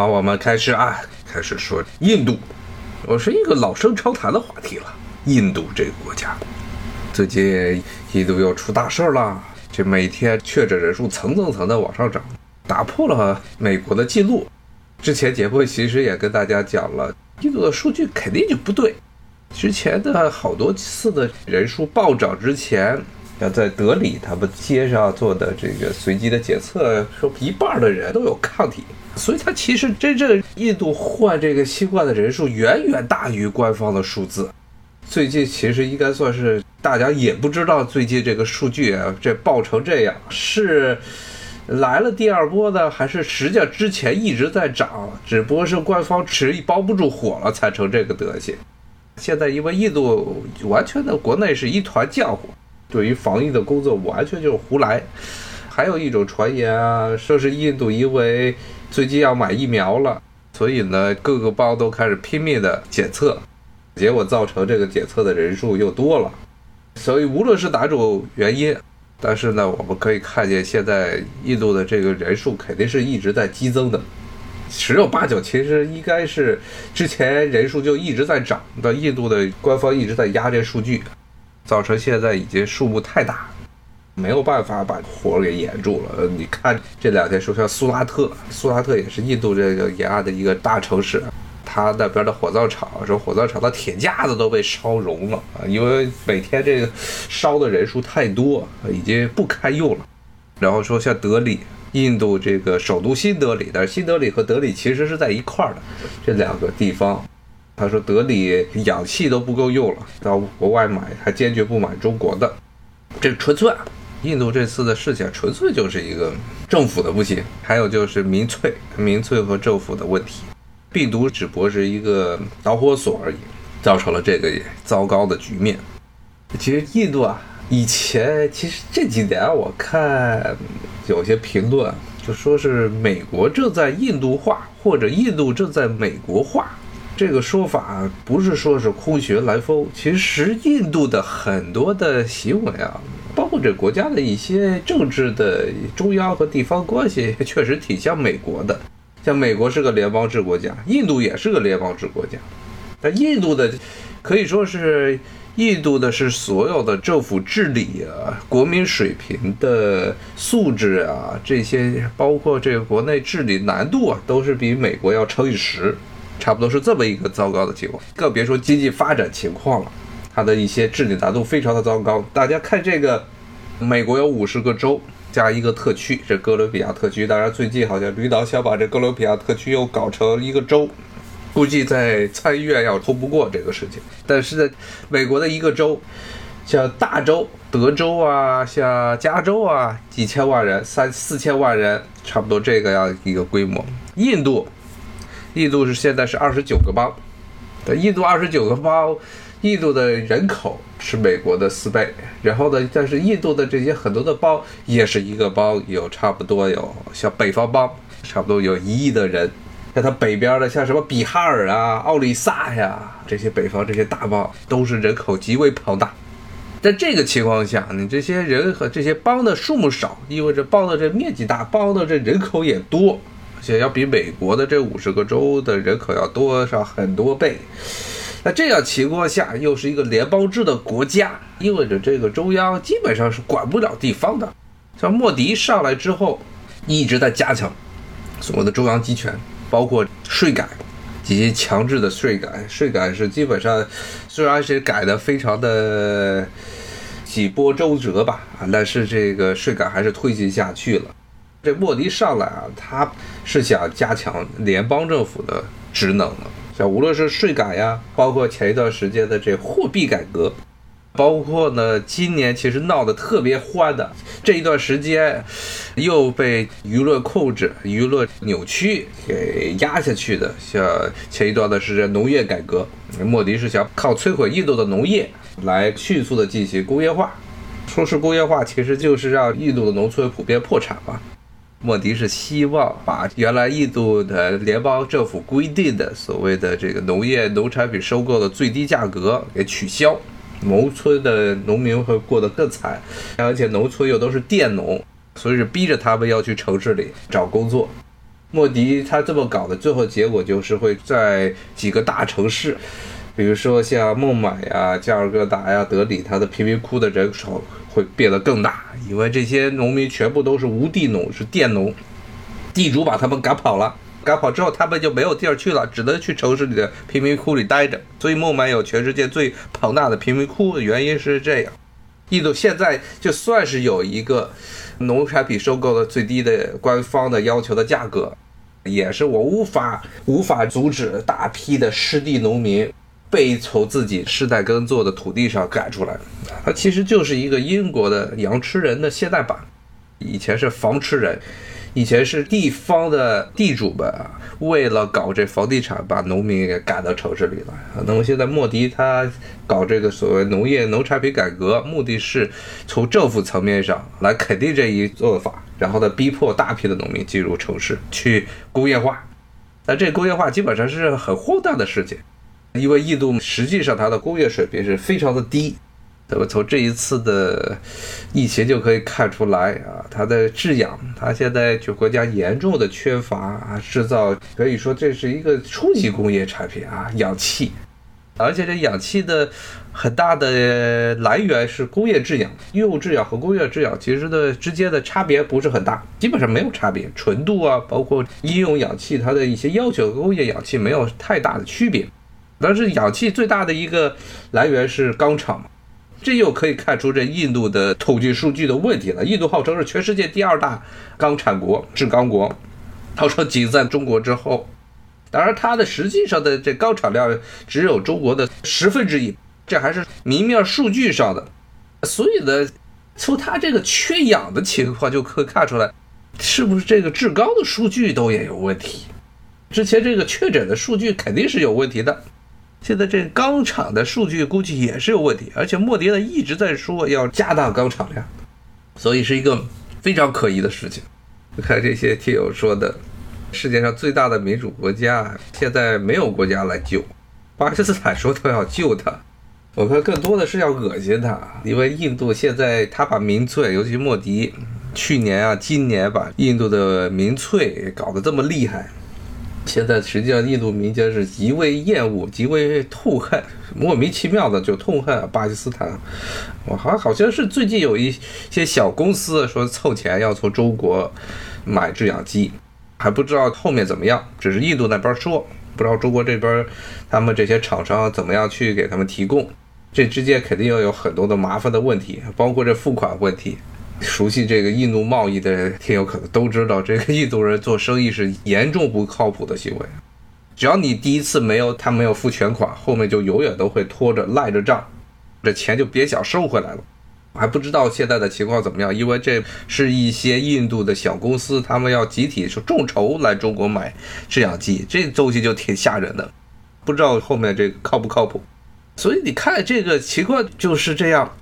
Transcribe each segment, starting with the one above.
好，我们开始啊，开始说印度。我是一个老生常谈的话题了。印度这个国家，最近印度又出大事儿了，这每天确诊人数层层层的往上涨，打破了美国的记录。之前节目其实也跟大家讲了，印度的数据肯定就不对。之前的好多次的人数暴涨之前，要在德里他们街上做的这个随机的检测，说一半的人都有抗体，所以它其实真正印度患这个新冠的人数远远大于官方的数字。最近其实应该算是大家也不知道，最近这个数据啊，这爆成这样是来了第二波呢，还是实际上之前一直在涨，只不过是官方实力包不住火了才成这个德行。现在因为印度完全的国内是一团浆糊，对于防疫的工作完全就是胡来。还有一种传言啊，说是印度因为最近要买疫苗了，所以呢各个邦都开始拼命的检测，结果造成这个检测的人数又多了。所以无论是哪种原因，但是呢我们可以看见现在印度的这个人数肯定是一直在激增的。十有八九，其实应该是之前人数就一直在涨，但印度的官方一直在压这数据，造成现在已经数目太大，没有办法把火给掩住了。你看这两天说像苏拉特，苏拉特也是印度这个沿岸的一个大城市，它那边的火葬场说火葬场的铁架子都被烧融了啊，因为每天这个烧的人数太多，已经不堪用了。然后说像德里。印度这个首都新德里，但是新德里和德里其实是在一块儿的这两个地方。他说德里氧气都不够用了，到国外买，还坚决不买中国的。这纯粹，印度这次的事情纯粹就是一个政府的不行，还有就是民粹、民粹和政府的问题。病毒只不过是一个导火索而已，造成了这个糟糕的局面。其实印度啊，以前其实这几年我看。有些评论就说是美国正在印度化，或者印度正在美国化，这个说法不是说是空穴来风。其实印度的很多的行为啊，包括这国家的一些政治的中央和地方关系，确实挺像美国的。像美国是个联邦制国家，印度也是个联邦制国家，但印度的可以说是。印度的是所有的政府治理啊，国民水平的素质啊，这些包括这个国内治理难度啊，都是比美国要乘以十，差不多是这么一个糟糕的情况。更别说经济发展情况了，它的一些治理难度非常的糟糕。大家看这个，美国有五十个州加一个特区，这哥伦比亚特区，当然最近好像领导想把这哥伦比亚特区又搞成一个州。估计在参议院要通不过这个事情，但是在美国的一个州，像大州德州啊，像加州啊，几千万人，三四千万人，差不多这个样一个规模。印度，印度是现在是二十九个邦，印度二十九个邦，印度的人口是美国的四倍。然后呢，但是印度的这些很多的邦也是一个邦有差不多有像北方邦，差不多有一亿的人。像它北边的，像什么比哈尔啊、奥里萨呀，这些北方这些大邦都是人口极为庞大。在这个情况下，你这些人和这些邦的数目少，意味着邦的这面积大，邦的这人口也多，且要比美国的这五十个州的人口要多上很多倍。那这样情况下，又是一个联邦制的国家，意味着这个中央基本上是管不了地方的。像莫迪上来之后，一直在加强所谓的中央集权。包括税改及强制的税改，税改是基本上虽然是改的非常的几波周折吧，啊，但是这个税改还是推进下去了。这莫迪上来啊，他是想加强联邦政府的职能的，像无论是税改呀，包括前一段时间的这货币改革。包括呢，今年其实闹得特别欢的这一段时间，又被舆论控制、舆论扭曲给压下去的，像前一段的是这农业改革，莫迪是想靠摧毁印度的农业来迅速的进行工业化。说是工业化，其实就是让印度的农村普遍破产嘛。莫迪是希望把原来印度的联邦政府规定的所谓的这个农业农产品收购的最低价格给取消。农村的农民会过得更惨，而且农村又都是佃农，所以是逼着他们要去城市里找工作。莫迪他这么搞的，最后结果就是会在几个大城市，比如说像孟买呀、加尔各答呀、德里，它的贫民窟的人口会变得更大，因为这些农民全部都是无地农，是佃农，地主把他们赶跑了。赶跑之后，他们就没有地儿去了，只能去城市里的贫民窟里待着。所以孟买有全世界最庞大的贫民窟的，原因是这样。印度现在就算是有一个农产品收购的最低的官方的要求的价格，也是我无法无法阻止大批的失地农民被从自己世代耕作的土地上赶出来。它其实就是一个英国的羊吃人的现代版，以前是房吃人。以前是地方的地主们啊为了搞这房地产，把农民给赶到城市里来。那么现在莫迪他搞这个所谓农业农产品改革，目的是从政府层面上来肯定这一做法，然后呢逼迫大批的农民进入城市去工业化。但这工业化基本上是很荒诞的事情，因为印度实际上它的工业水平是非常的低。那么从这一次的疫情就可以看出来啊，它的制氧，它现在就国家严重的缺乏啊，制造可以说这是一个初级工业产品啊，氧气，而且这氧气的很大的来源是工业制氧，业务制氧和工业制氧其实的之间的差别不是很大，基本上没有差别，纯度啊，包括医用氧气它的一些要求，工业氧气没有太大的区别，但是氧气最大的一个来源是钢厂嘛。这又可以看出这印度的统计数据的问题了。印度号称是全世界第二大钢产国，制钢国，号称仅在中国之后。当然，它的实际上的这钢产量只有中国的十分之一，这还是明面数据上的。所以呢，从它这个缺氧的情况就可以看出来，是不是这个制钢的数据都也有问题？之前这个确诊的数据肯定是有问题的。现在这钢厂的数据估计也是有问题，而且莫迪呢一直在说要加大钢厂量，所以是一个非常可疑的事情。看这些听友说的，世界上最大的民主国家现在没有国家来救，巴基斯坦说都要救他，我看更多的是要恶心他，因为印度现在他把民粹，尤其莫迪去年啊、今年把印度的民粹搞得这么厉害。现在实际上，印度民间是极为厌恶、极为痛恨，莫名其妙的就痛恨巴基斯坦。我好好像是最近有一些小公司说凑钱要从中国买制氧机，还不知道后面怎么样。只是印度那边说，不知道中国这边他们这些厂商怎么样去给他们提供。这之间肯定要有很多的麻烦的问题，包括这付款问题。熟悉这个印度贸易的听友可能都知道，这个印度人做生意是严重不靠谱的行为。只要你第一次没有他没有付全款，后面就永远都会拖着赖着账，这钱就别想收回来了。还不知道现在的情况怎么样，因为这是一些印度的小公司，他们要集体是众筹来中国买制氧机，这东西就挺吓人的，不知道后面这靠不靠谱。所以你看这个情况就是这样。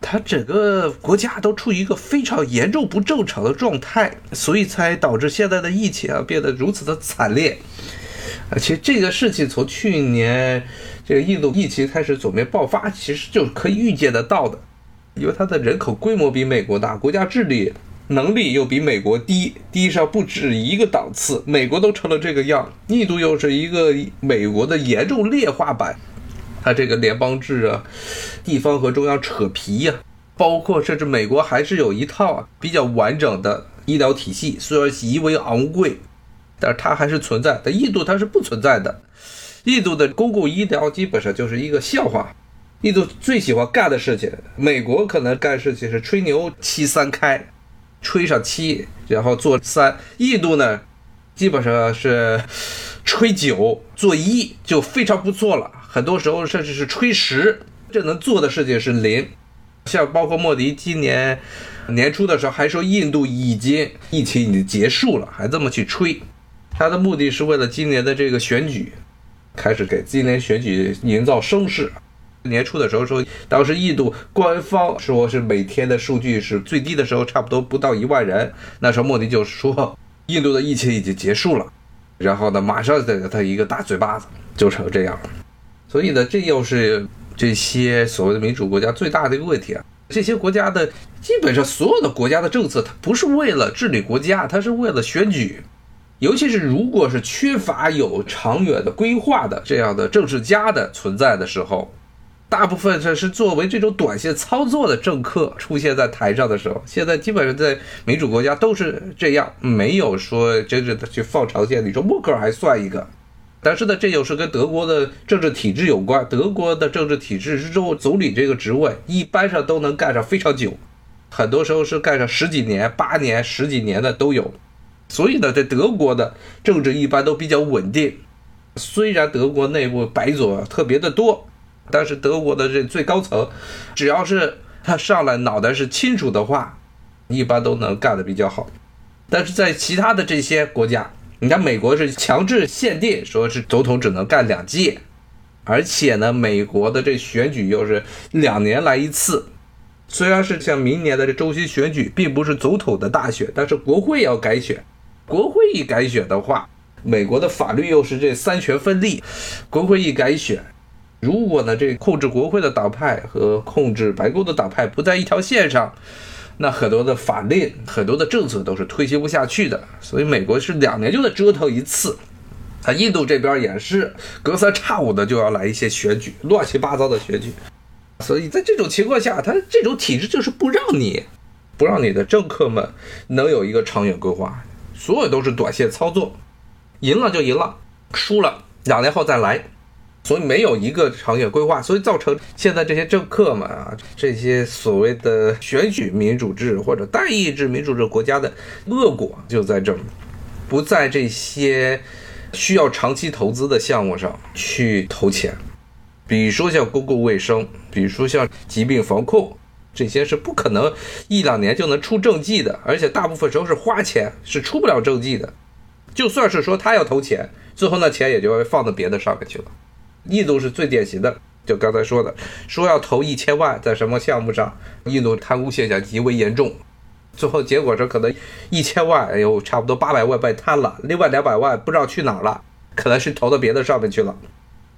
它整个国家都处于一个非常严重不正常的状态，所以才导致现在的疫情啊变得如此的惨烈。而且这个事情从去年这个印度疫情开始左面爆发，其实就可以预见得到的，因为它的人口规模比美国大，国家治理能力又比美国低，低上不止一个档次。美国都成了这个样，印度又是一个美国的严重劣化版。它这个联邦制啊，地方和中央扯皮呀，包括甚至美国还是有一套比较完整的医疗体系，虽然极为昂贵，但是它还是存在。但印度它是不存在的，印度的公共医疗基本上就是一个笑话。印度最喜欢干的事情，美国可能干事情是吹牛七三开，吹上七然后做三，印度呢基本上是吹九做一就非常不错了。很多时候甚至是吹十，这能做的事情是零。像包括莫迪今年年初的时候还说印度已经疫情已经结束了，还这么去吹，他的目的是为了今年的这个选举，开始给今年选举营造声势。年初的时候说，当时印度官方说是每天的数据是最低的时候差不多不到一万人，那时候莫迪就说印度的疫情已经结束了，然后呢马上再给他一个大嘴巴子，就成这样了。所以呢，这又是这些所谓的民主国家最大的一个问题啊！这些国家的基本上所有的国家的政策，它不是为了治理国家，它是为了选举。尤其是如果是缺乏有长远的规划的这样的政治家的存在的时候，大部分这是作为这种短线操作的政客出现在台上的时候，现在基本上在民主国家都是这样，没有说真正的去放长线。你说默克尔还算一个，但是呢，这又是跟德国的政治体制有关。德国的政治体制之中，总理这个职位一般上都能干上非常久，很多时候是干上十几年、八年、十几年的都有。所以呢，在德国的政治一般都比较稳定。虽然德国内部白左特别的多，但是德国的这最高层，只要是他上来脑袋是清楚的话，一般都能干得比较好。但是在其他的这些国家，你看美国是强制限定，说是总统只能干两届，而且呢，美国的这选举又是两年来一次。虽然是像明年的这中期选举，并不是总统的大选，但是国会要改选。国会一改选的话，美国的法律又是这三权分立，国会一改选，如果呢这控制国会的党派和控制白宫的党派不在一条线上，那很多的法令、很多的政策都是推行不下去的。所以美国是两年就得折腾一次，啊，印度这边也是隔三差五的就要来一些选举，乱七八糟的选举。所以在这种情况下，他这种体制就是不让你，不让你的政客们能有一个长远规划。所有都是短线操作，赢了就赢了，输了两年后再来，所以没有一个长远规划，所以造成现在这些政客们啊，这些所谓的选举民主制或者代议制民主制国家的恶果就在这儿，不在这些需要长期投资的项目上去投钱，比如说像公共卫生，比如说像疾病防控。这些是不可能一两年就能出政绩的，而且大部分时候是花钱，是出不了政绩的。就算是说他要投钱，最后那钱也就放到别的上面去了。印度是最典型的，就刚才说的，说要投一千万在什么项目上，印度贪污现象极为严重，最后结果是可能一千万有差不多八百万被贪了，另外两百万不知道去哪儿了，可能是投到别的上面去了。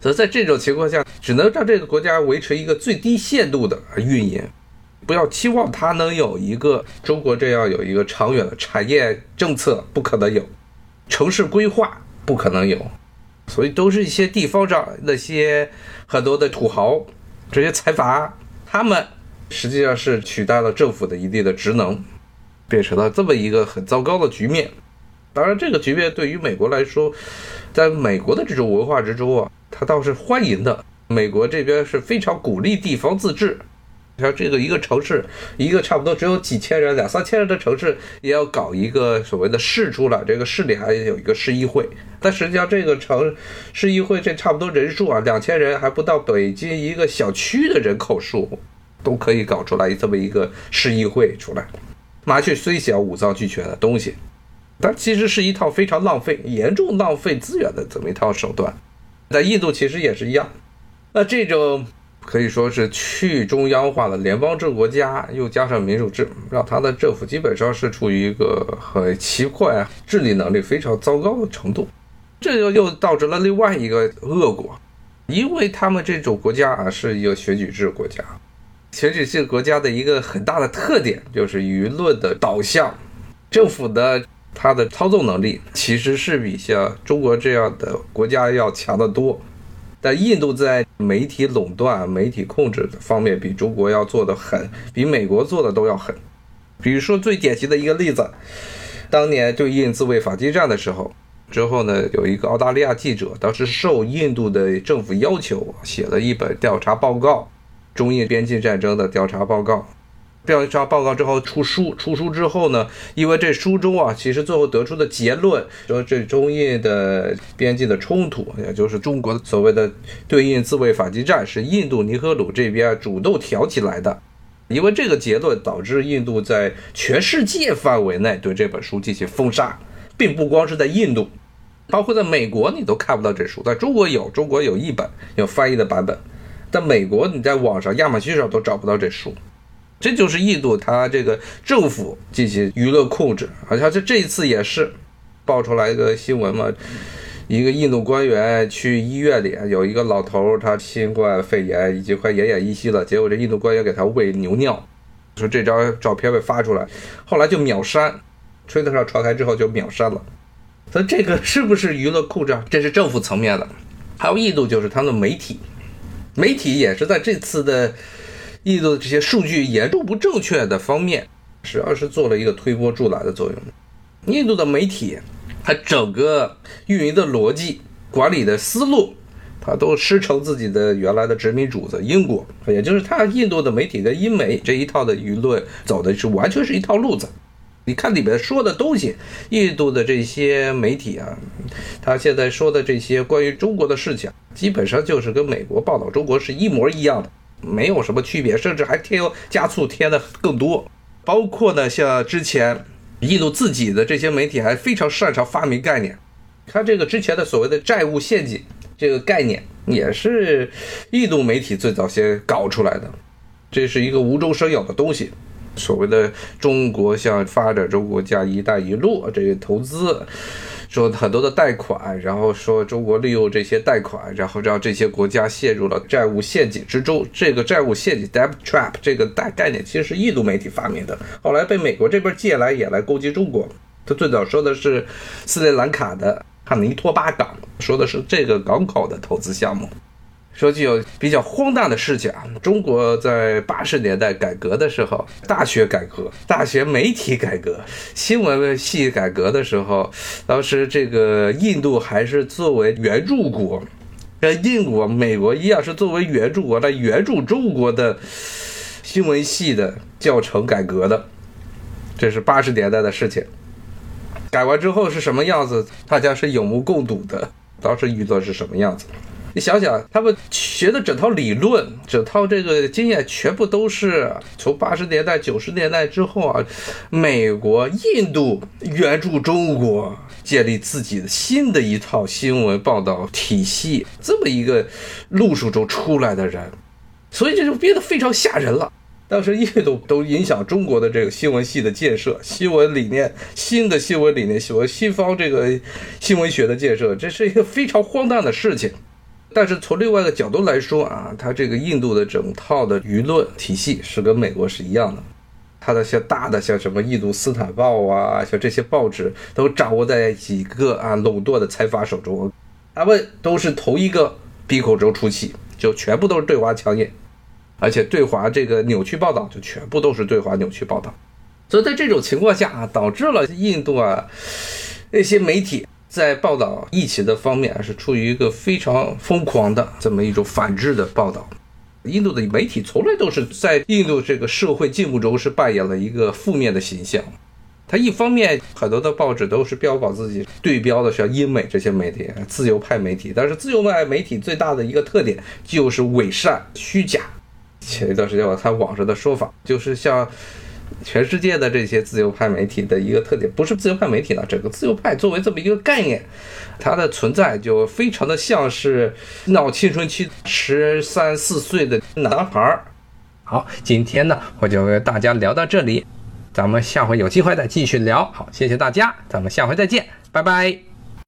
所以在这种情况下，只能让这个国家维持一个最低限度的运营。不要期望它能有一个中国这样有一个长远的产业政策，不可能有；城市规划不可能有，所以都是一些地方上那些很多的土豪，这些财阀，他们实际上是取代了政府的一定的职能，变成了这么一个很糟糕的局面。当然，这个局面对于美国来说，在美国的这种文化之中啊，它倒是欢迎的。美国这边是非常鼓励地方自治。像这个一个城市，一个差不多只有几千人、两三千人的城市，也要搞一个所谓的市出来。这个市里还有一个市议会，但实际上这个城市议会这差不多人数啊，两千人还不到北京一个小区的人口数，都可以搞出来这么一个市议会出来。麻雀虽小，五脏俱全的东西，但其实是一套非常浪费、严重浪费资源的这么一套手段。在印度其实也是一样。那这种。可以说是去中央化的联邦制国家，又加上民主制，让他的政府基本上是处于一个很奇怪、治理能力非常糟糕的程度。这就又导致了另外一个恶果，因为他们这种国家啊是一个选举制国家，选举制国家的一个很大的特点就是舆论的导向，政府的它的操纵能力其实是比像中国这样的国家要强得多。但印度在媒体垄断、媒体控制方面比中国要做的狠，比美国做的都要狠。比如说最典型的一个例子，当年对印自卫反击战的时候，之后呢，有一个澳大利亚记者，当时受印度的政府要求，写了一本调查报告，中印边境战争的调查报告。调查报告之后出书，出书之后呢，因为这书中啊，其实最后得出的结论说，这中印的边境的冲突，也就是中国所谓的对印自卫反击战，是印度尼赫鲁这边主动挑起来的。因为这个结论导致印度在全世界范围内对这本书进行封杀，并不光是在印度，包括在美国你都看不到这书，在中国有，中国有一本有翻译的版本，在美国你在网上亚马逊上都找不到这书。这就是印度，它这个政府进行舆论控制，好像这这一次也是爆出来一个新闻嘛，一个印度官员去医院里，有一个老头儿，他新冠肺炎已经快奄奄一息了，结果这印度官员给他喂牛尿，说这张照片被发出来，后来就秒删，推特上传开之后就秒删了。所以这个是不是舆论控制？这是政府层面的。还有印度就是他们媒体，媒体也是在这次的印度的这些数据严重不正确的方面，实际上是做了一个推波助澜的作用。印度的媒体，它整个运营的逻辑、管理的思路，它都师承自己的原来的殖民主子英国，也就是它印度的媒体跟英美这一套的舆论走的是完全是一套路子。你看里面说的东西，印度的这些媒体啊，他现在说的这些关于中国的事情，基本上就是跟美国报道中国是一模一样的，没有什么区别，甚至还添油加醋添的更多。包括呢，像之前印度自己的这些媒体还非常擅长发明概念，看这个之前的所谓的债务陷阱这个概念，也是印度媒体最早先搞出来的，这是一个无中生有的东西。所谓的中国向发展中国家“一带一路”这些投资，说很多的贷款，然后说中国利用这些贷款，然后让这些国家陷入了债务陷阱之中。这个债务陷阱 （debt trap） 这个大概念其实是印度媒体发明的，后来被美国这边借来也来攻击中国。他最早说的是斯里兰卡的汉尼托巴港，说的是这个港口的投资项目。说句有比较荒诞的事情啊，中国在八十年代改革的时候，大学改革、大学媒体改革、新闻系改革的时候，当时这个印度还是作为援助国，跟英国、美国一样是作为援助国来援助中国的新闻系的教程改革的，这是八十年代的事情。改完之后是什么样子，大家是有目共睹的。当时舆论是什么样子？你想想，他们学的整套理论、整套这个经验，全部都是从八十年代、九十年代之后啊，美国、印度援助中国建立自己的新的一套新闻报道体系，这么一个路数中出来的人，所以这就变得非常吓人了。当时印度都影响中国的这个新闻系的建设、新闻理念、新的新闻理念、新闻西方这个新闻学的建设，这是一个非常荒诞的事情。但是从另外一个角度来说啊，它这个印度的整套的舆论体系是跟美国是一样的，它的像大的像什么《印度斯坦报》啊，像这些报纸都掌握在几个啊垄断的财阀手中，他们都是同一个鼻孔中出气，就全部都是对华强硬，而且对华这个扭曲报道就全部都是对华扭曲报道，所以在这种情况下啊，导致了印度啊那些媒体。在报道疫情的方面，是处于一个非常疯狂的这么一种反制的报道。印度的媒体从来都是在印度这个社会进步中是扮演了一个负面的形象。它一方面很多的报纸都是标榜自己对标的像英美这些媒体、自由派媒体，但是自由派媒体最大的一个特点就是伪善、虚假。前一段时间我看网上的说法，就是像。全世界的这些自由派媒体的一个特点，不是自由派媒体了，整个自由派作为这么一个概念，它的存在就非常的像是闹青春期十三四岁的男孩儿。好，今天呢，我就跟大家聊到这里，咱们下回有机会再继续聊。好，谢谢大家，咱们下回再见，拜拜。